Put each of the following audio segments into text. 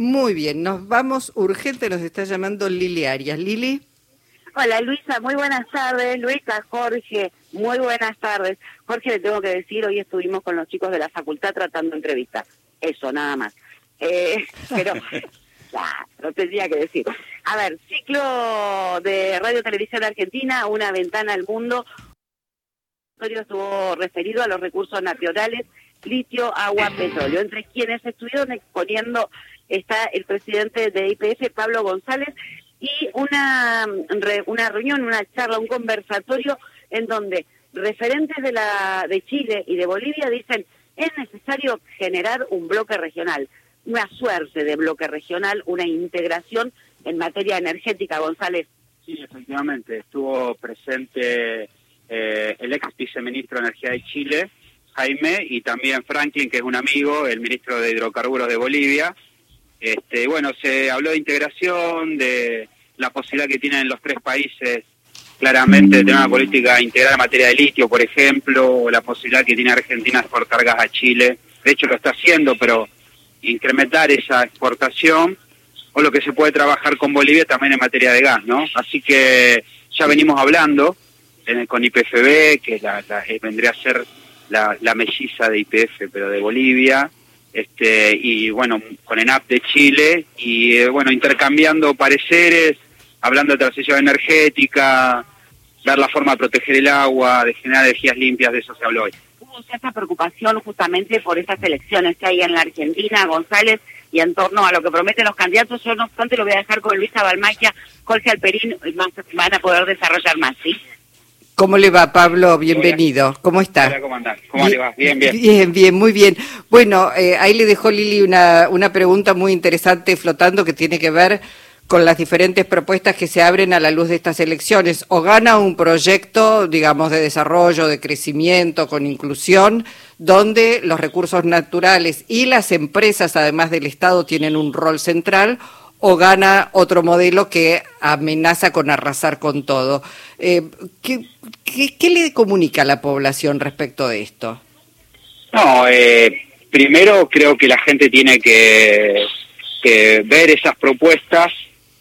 Muy bien, nos vamos urgente, nos está llamando Lili Arias. Lili. Hola Luisa, muy buenas tardes. Luisa, Jorge, muy buenas tardes. Jorge, le tengo que decir, hoy estuvimos con los chicos de la facultad tratando entrevistas. Eso, nada más. Eh, pero ya, lo tendría que decir. A ver, ciclo de Radio Televisión Argentina, una ventana al mundo. Estuvo referido a los recursos naturales, litio, agua, petróleo. Entre quienes estuvieron exponiendo está el presidente de IPF, Pablo González, y una, una reunión, una charla, un conversatorio en donde referentes de, la, de Chile y de Bolivia dicen es necesario generar un bloque regional, una suerte de bloque regional, una integración en materia energética, González. Sí, efectivamente, estuvo presente eh, el ex viceministro de Energía de Chile, Jaime, y también Franklin, que es un amigo, el ministro de Hidrocarburos de Bolivia, este, bueno, se habló de integración, de la posibilidad que tienen los tres países claramente de tener una política integral en materia de litio, por ejemplo, o la posibilidad que tiene Argentina de exportar gas a Chile. De hecho, lo está haciendo, pero incrementar esa exportación, o lo que se puede trabajar con Bolivia también en materia de gas, ¿no? Así que ya venimos hablando con IPFB, que la, eh, vendría a ser la, la melliza de IPF, pero de Bolivia, este, y bueno, con ENAP de Chile, y eh, bueno, intercambiando pareceres, hablando de transición energética, dar la forma de proteger el agua, de generar energías limpias, de eso se habló hoy. Hubo cierta preocupación justamente por estas elecciones que hay en la Argentina, González, y en torno a lo que prometen los candidatos. Yo no obstante lo voy a dejar con Luisa Balmaquia, Jorge Alperín, más, van a poder desarrollar más, ¿sí? ¿Cómo le va, Pablo? Bienvenido. ¿Cómo está? ¿Cómo, ¿Cómo le va? Bien, bien. Bien, bien, muy bien. Bueno, eh, ahí le dejó Lili una, una pregunta muy interesante flotando que tiene que ver con las diferentes propuestas que se abren a la luz de estas elecciones. O gana un proyecto, digamos, de desarrollo, de crecimiento, con inclusión, donde los recursos naturales y las empresas, además del Estado, tienen un rol central, o gana otro modelo que amenaza con arrasar con todo. Eh, ¿qué, le comunica a la población respecto de esto? No, eh, primero creo que la gente tiene que, que ver esas propuestas.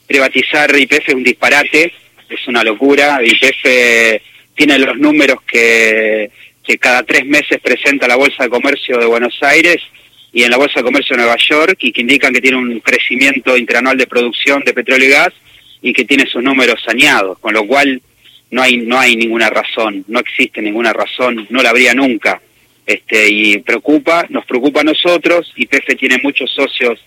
Privatizar IPF es un disparate, es una locura. IPF tiene los números que, que cada tres meses presenta la Bolsa de Comercio de Buenos Aires y en la Bolsa de Comercio de Nueva York y que indican que tiene un crecimiento interanual de producción de petróleo y gas y que tiene sus números saneados, con lo cual no hay no hay ninguna razón, no existe ninguna razón, no la habría nunca. Este y preocupa, nos preocupa a nosotros, y PF tiene muchos socios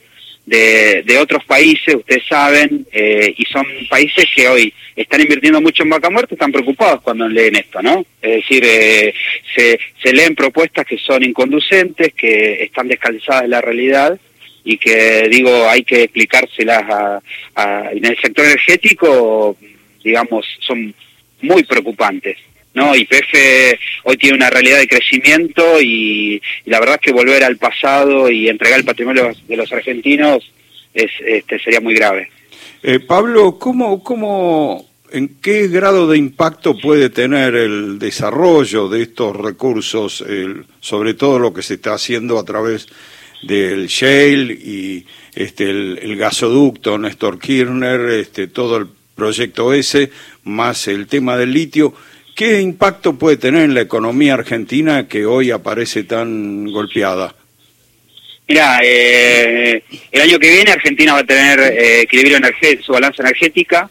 de, de otros países, ustedes saben, eh, y son países que hoy están invirtiendo mucho en vaca muerta, están preocupados cuando leen esto, ¿no? Es decir, eh, se, se leen propuestas que son inconducentes, que están descalzadas de la realidad y que, digo, hay que explicárselas a, a, en el sector energético, digamos, son muy preocupantes. ¿No? YPF hoy tiene una realidad de crecimiento y, la verdad es que volver al pasado y entregar el patrimonio de los argentinos es, este, sería muy grave. Eh, Pablo, ¿cómo, ¿cómo, en qué grado de impacto puede tener el desarrollo de estos recursos, sobre todo lo que se está haciendo a través del Shale y este, el, el gasoducto Néstor Kirchner, este, todo el proyecto ese, más el tema del litio? ¿Qué impacto puede tener en la economía argentina que hoy aparece tan golpeada? Mira, eh, el año que viene Argentina va a tener eh, equilibrio energético, su balanza energética,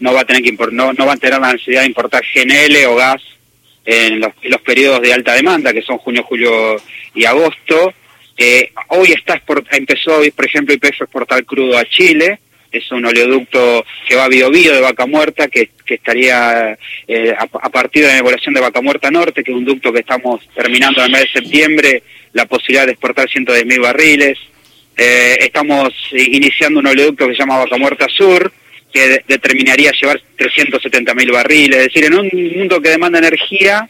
no va a tener que no, no va a tener la necesidad de importar GNL o gas en los, periodos de alta demanda, que son junio, julio y agosto. Eh, hoy está empezó, por ejemplo, IPF exportar crudo a Chile, es un oleoducto que va a Bio de Vaca Muerta, que, que estaría eh, a, partir de la evaluación de Vaca Muerta Norte, que es un ducto que estamos terminando en el mes de septiembre, la posibilidad de exportar mil barriles. Eh, estamos iniciando un oleoducto que se llama Vaca Muerta Sur, que determinaría llevar mil barriles. Es decir, en un mundo que demanda energía,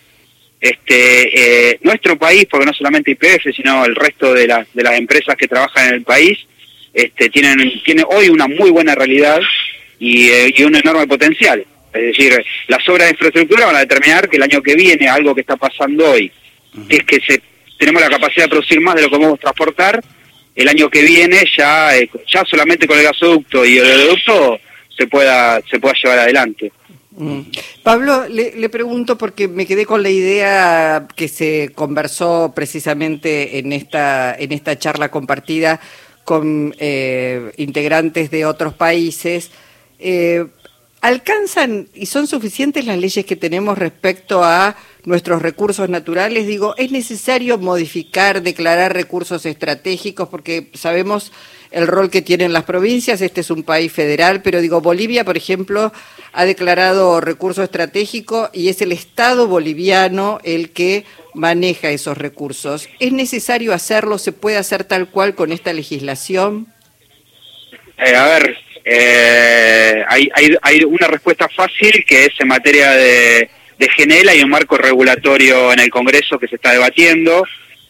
este eh, nuestro país, porque no solamente IPF, sino el resto de, las de las empresas que trabajan en el país, este, tienen, tiene hoy una muy buena realidad y, eh, y un enorme potencial. Es decir, las obras de infraestructura van a determinar que el año que viene, algo que está pasando hoy, es que se, tenemos la capacidad de producir más de lo que podemos transportar, el año que viene ya, eh, ya solamente con el gasoducto y el oleoducto se pueda, se pueda llevar adelante. Mm. Pablo, le, pregunto porque me quedé con la idea que se conversó precisamente en esta, en esta charla compartida con eh, integrantes de otros países. Eh, ¿Alcanzan y son suficientes las leyes que tenemos respecto a nuestros recursos naturales? Digo, ¿es necesario modificar, declarar recursos estratégicos? Porque sabemos el rol que tienen las provincias, este es un país federal, pero digo, Bolivia, por ejemplo, ha declarado recurso estratégico y es el Estado boliviano el que maneja esos recursos. ¿Es necesario hacerlo? ¿Se puede hacer tal cual con esta legislación? Eh, a ver, eh, hay, hay, hay una respuesta fácil que es en materia de, de Genela y un marco regulatorio en el Congreso que se está debatiendo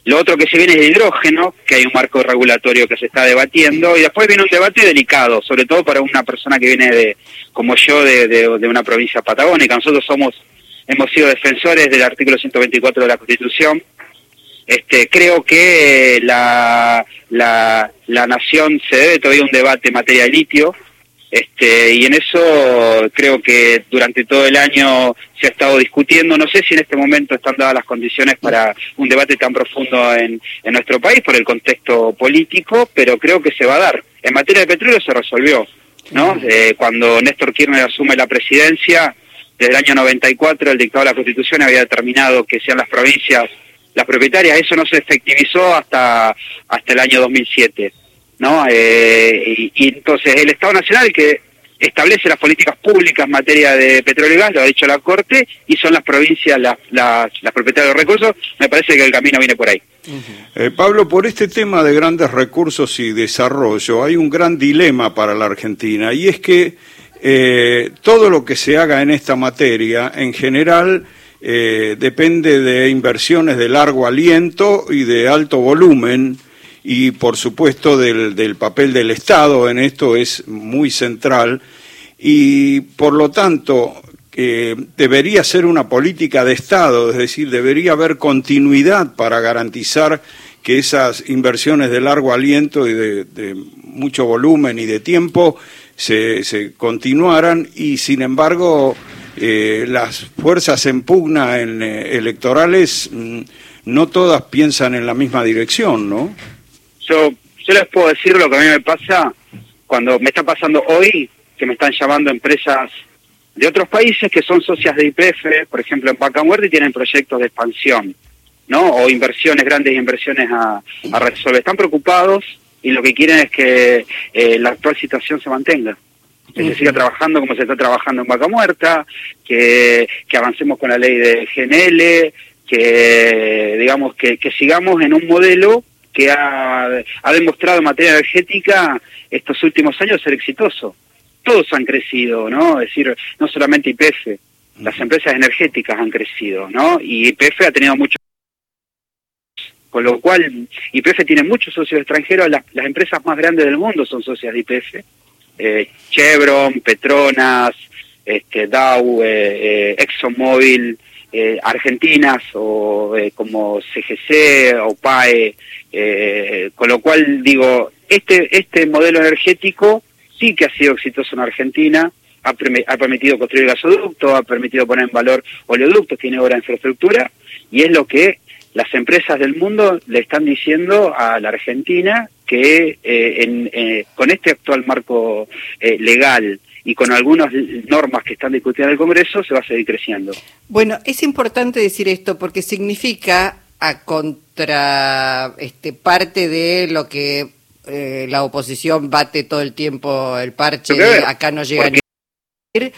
lo otro que se viene es el hidrógeno, que hay un marco regulatorio que se está debatiendo, y después viene un debate delicado, sobre todo para una persona que viene de, como yo, de, una provincia patagónica. Nosotros somos, hemos sido defensores del artículo 124 de la Constitución. Este, creo que la, la, la nación se debe todavía un debate en materia de litio, este, y en eso creo que durante todo el año se ha estado discutiendo. No sé si en este momento están dadas las condiciones para un debate tan profundo en, en nuestro país por el contexto político, pero creo que se va a dar. En materia de petróleo se resolvió, ¿no? Eh, cuando Néstor Kirchner asume la presidencia, desde el año 94 el dictado de la Constitución había determinado que sean las provincias las propietarias. Eso no se efectivizó hasta, hasta el año 2007. ¿No? Eh, y, entonces el Estado Nacional que establece las políticas públicas en materia de petróleo y gas, lo ha dicho la Corte, y son las provincias las, las, propietarias de los recursos, me parece que el camino viene por ahí. Eh, Pablo, por este tema de grandes recursos y desarrollo, hay un gran dilema para la Argentina, y es que eh, todo lo que se haga en esta materia, en general, depende de inversiones de largo aliento y de alto volumen, y por supuesto del, del papel del Estado en esto es muy central y por lo tanto debería ser una política de Estado, es decir, debería haber continuidad para garantizar que esas inversiones de largo aliento y de, mucho volumen y de tiempo se, se continuaran y sin embargo eh, las fuerzas en pugna en, eh, electorales mm, no todas piensan en la misma dirección, ¿no? Yo, yo les puedo decir lo que a mí me pasa cuando me está pasando hoy, que me están llamando empresas de otros países que son socias de IPF, por ejemplo en Vaca y tienen proyectos de expansión, ¿no? O inversiones, grandes inversiones a, a resolver. Están preocupados y lo que quieren es que eh, la actual situación se mantenga. Que se siga trabajando como se está trabajando en Vaca Muerta, que, que avancemos con la ley de GNL, que digamos que, que sigamos en un modelo que ha, demostrado en materia energética estos últimos años ser exitoso. Todos han crecido, ¿no? Es decir, no solamente IPF, las empresas energéticas han crecido, ¿no? Y IPF ha tenido mucho con lo cual IPF tiene muchos socios extranjeros, las, empresas más grandes del mundo son socias de IPF, eh, Chevron, Petronas, este, Dow, eh, eh, ExxonMobil, eh, argentinas o eh, como CGC o PAE, eh, con lo cual digo, este, este modelo energético sí que ha sido exitoso en Argentina, ha, ha permitido construir gasoductos, ha permitido poner en valor oleoductos, tiene de infraestructura, y es lo que las empresas del mundo le están diciendo a la Argentina que en, con este actual marco legal y con algunas normas que están discutidas en el Congreso se va a seguir creciendo. Bueno, es importante decir esto porque significa a contra este, parte de lo que eh, la oposición bate todo el tiempo el parche, acá no llega ni a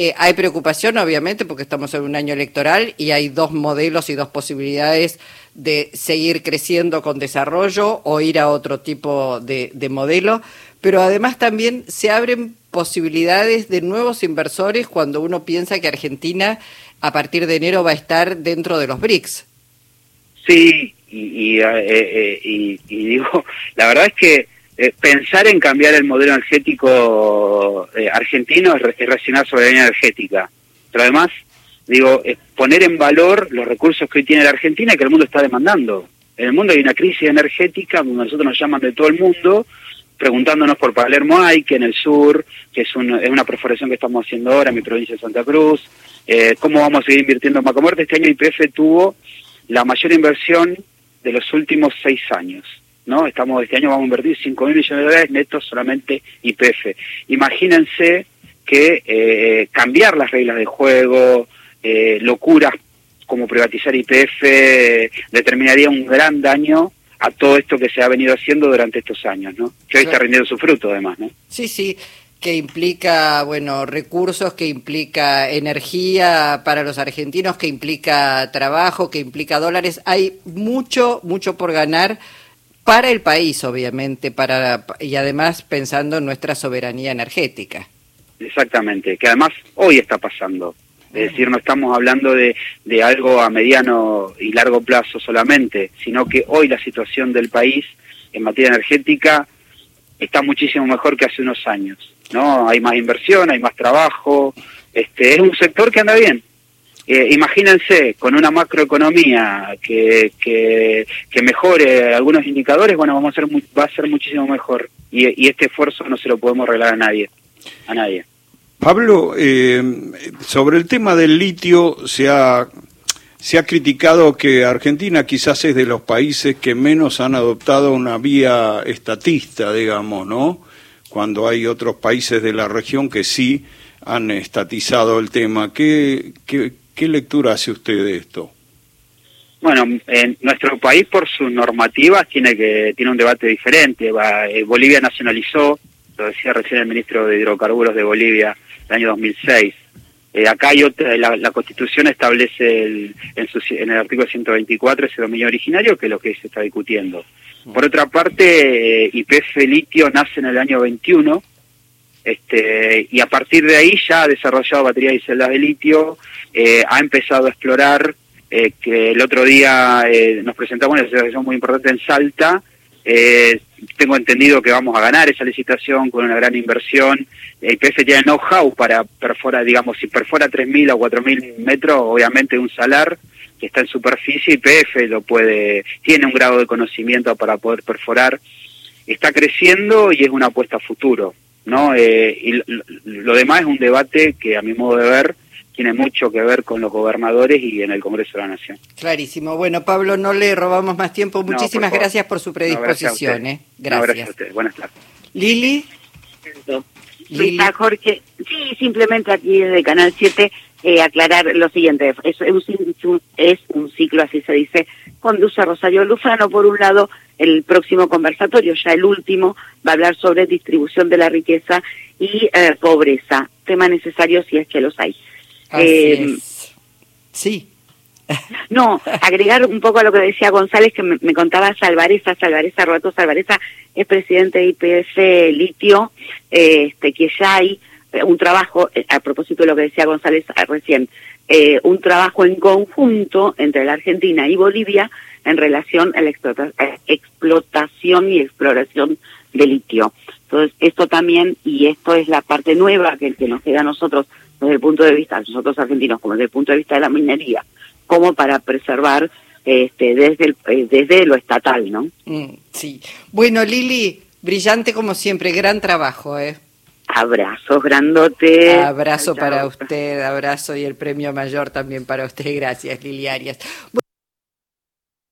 eh, hay preocupación, obviamente, porque estamos en un año electoral y hay dos modelos y dos posibilidades de seguir creciendo con desarrollo o ir a otro tipo de, de modelo, pero además también se abren posibilidades de nuevos inversores cuando uno piensa que Argentina a partir de enero va a estar dentro de los BRICS. Sí, y, eh, eh, digo, la verdad es que eh, pensar en cambiar el modelo energético argentino es, es reaccionar sobre la energética. Pero además, digo, poner en valor los recursos que hoy tiene la Argentina y que el mundo está demandando. En el mundo hay una crisis energética donde nosotros nos llaman de todo el mundo preguntándonos por Palermo hay, que en el sur, que es, es una perforación que estamos haciendo ahora en mi provincia de Santa Cruz, eh, cómo vamos a seguir invirtiendo en Vaca Muerta. Este año IPF tuvo la mayor inversión de los últimos seis años. ¿no? Estamos, este año vamos a invertir 5 mil millones de dólares netos solamente IPF. Imagínense que eh, cambiar las reglas de juego, eh, locuras como privatizar IPF, determinaría un gran daño a todo esto que se ha venido haciendo durante estos años, ¿no? Que hoy está rindiendo su fruto, además, ¿no? Sí, sí, que implica, bueno, recursos, que implica energía para los argentinos, que implica trabajo, que implica dólares. Hay mucho, mucho por ganar para el país, obviamente, para y además pensando en nuestra soberanía energética. Exactamente, que además hoy está pasando. Es decir, no estamos hablando de, de algo a mediano y largo plazo solamente, sino que hoy la situación del país en materia energética está muchísimo mejor que hace unos años. ¿no? Hay más inversión, hay más trabajo, este, es un sector que anda bien. Eh, imagínense, con una macroeconomía que, que, mejore algunos indicadores, bueno, vamos a ser va a ser muchísimo mejor. Y, y este esfuerzo no se lo podemos regalar a nadie, a nadie. Pablo, eh, sobre el tema del litio se ha, se ha criticado que Argentina quizás es de los países que menos han adoptado una vía estatista, digamos, ¿no? Cuando hay otros países de la región que sí han estatizado el tema. ¿Qué, qué, qué lectura hace usted de esto? Bueno, en nuestro país por sus normativas tiene que tiene un debate diferente. Eh, Bolivia nacionalizó, lo decía recién el ministro de Hidrocarburos de Bolivia, el año 2006. Eh, acá hay otra, la, Constitución establece el, en, su, en, el artículo 124 ese dominio originario, que es lo que se está discutiendo. Por otra parte, eh, IPF Litio nace en el año 21, este, y a partir de ahí ya ha desarrollado baterías y celdas de litio, eh, ha empezado a explorar, eh, que el otro día eh, nos presentamos una situación muy importante en Salta, eh, tengo entendido que vamos a ganar esa licitación con una gran inversión. El IPF tiene know-how para perforar, digamos, si perfora 3.000 o 4.000 metros, obviamente un salar que está en superficie, IPF lo puede, tiene un grado de conocimiento para poder perforar. Está creciendo y es una apuesta a futuro, ¿no? Eh, y lo demás es un debate que a mi modo de ver tiene mucho que ver con los gobernadores y en el Congreso de la Nación. Clarísimo. Bueno, Pablo, no le robamos más tiempo. Muchísimas gracias por su predisposición. No, ¿eh? Gracias. gracias a ustedes. Buenas tardes. Lili. Lili. Jorge. Sí, simplemente aquí desde Canal 7 eh, aclarar lo siguiente. Es, un, es un ciclo, así se dice, conduce Rosario Lufano. Por un lado, el próximo conversatorio, ya el último, va a hablar sobre distribución de la riqueza y eh, pobreza, tema necesario si es que los hay. Eh, sí. No, agregar un poco a lo que decía González, que me, contaba Salvareza, Salvareza, Roberto Salvareza, es presidente de IPF Litio, este, que ya hay un trabajo, eh, a propósito de lo que decía González recién, eh, un trabajo en conjunto entre la Argentina y Bolivia en relación a la explotación y exploración de litio. Entonces, esto también, y esto es la parte nueva que, que nos queda a nosotros desde el punto de vista, nosotros argentinos, como desde el punto de vista de la minería, como para preservar este, desde, eh, desde lo estatal, ¿no? Mm, sí. Bueno, Lili, brillante como siempre, gran trabajo, ¿eh? Abrazos grandote. Abrazo para usted, abrazo y el premio mayor también para usted. Gracias, Lili Arias.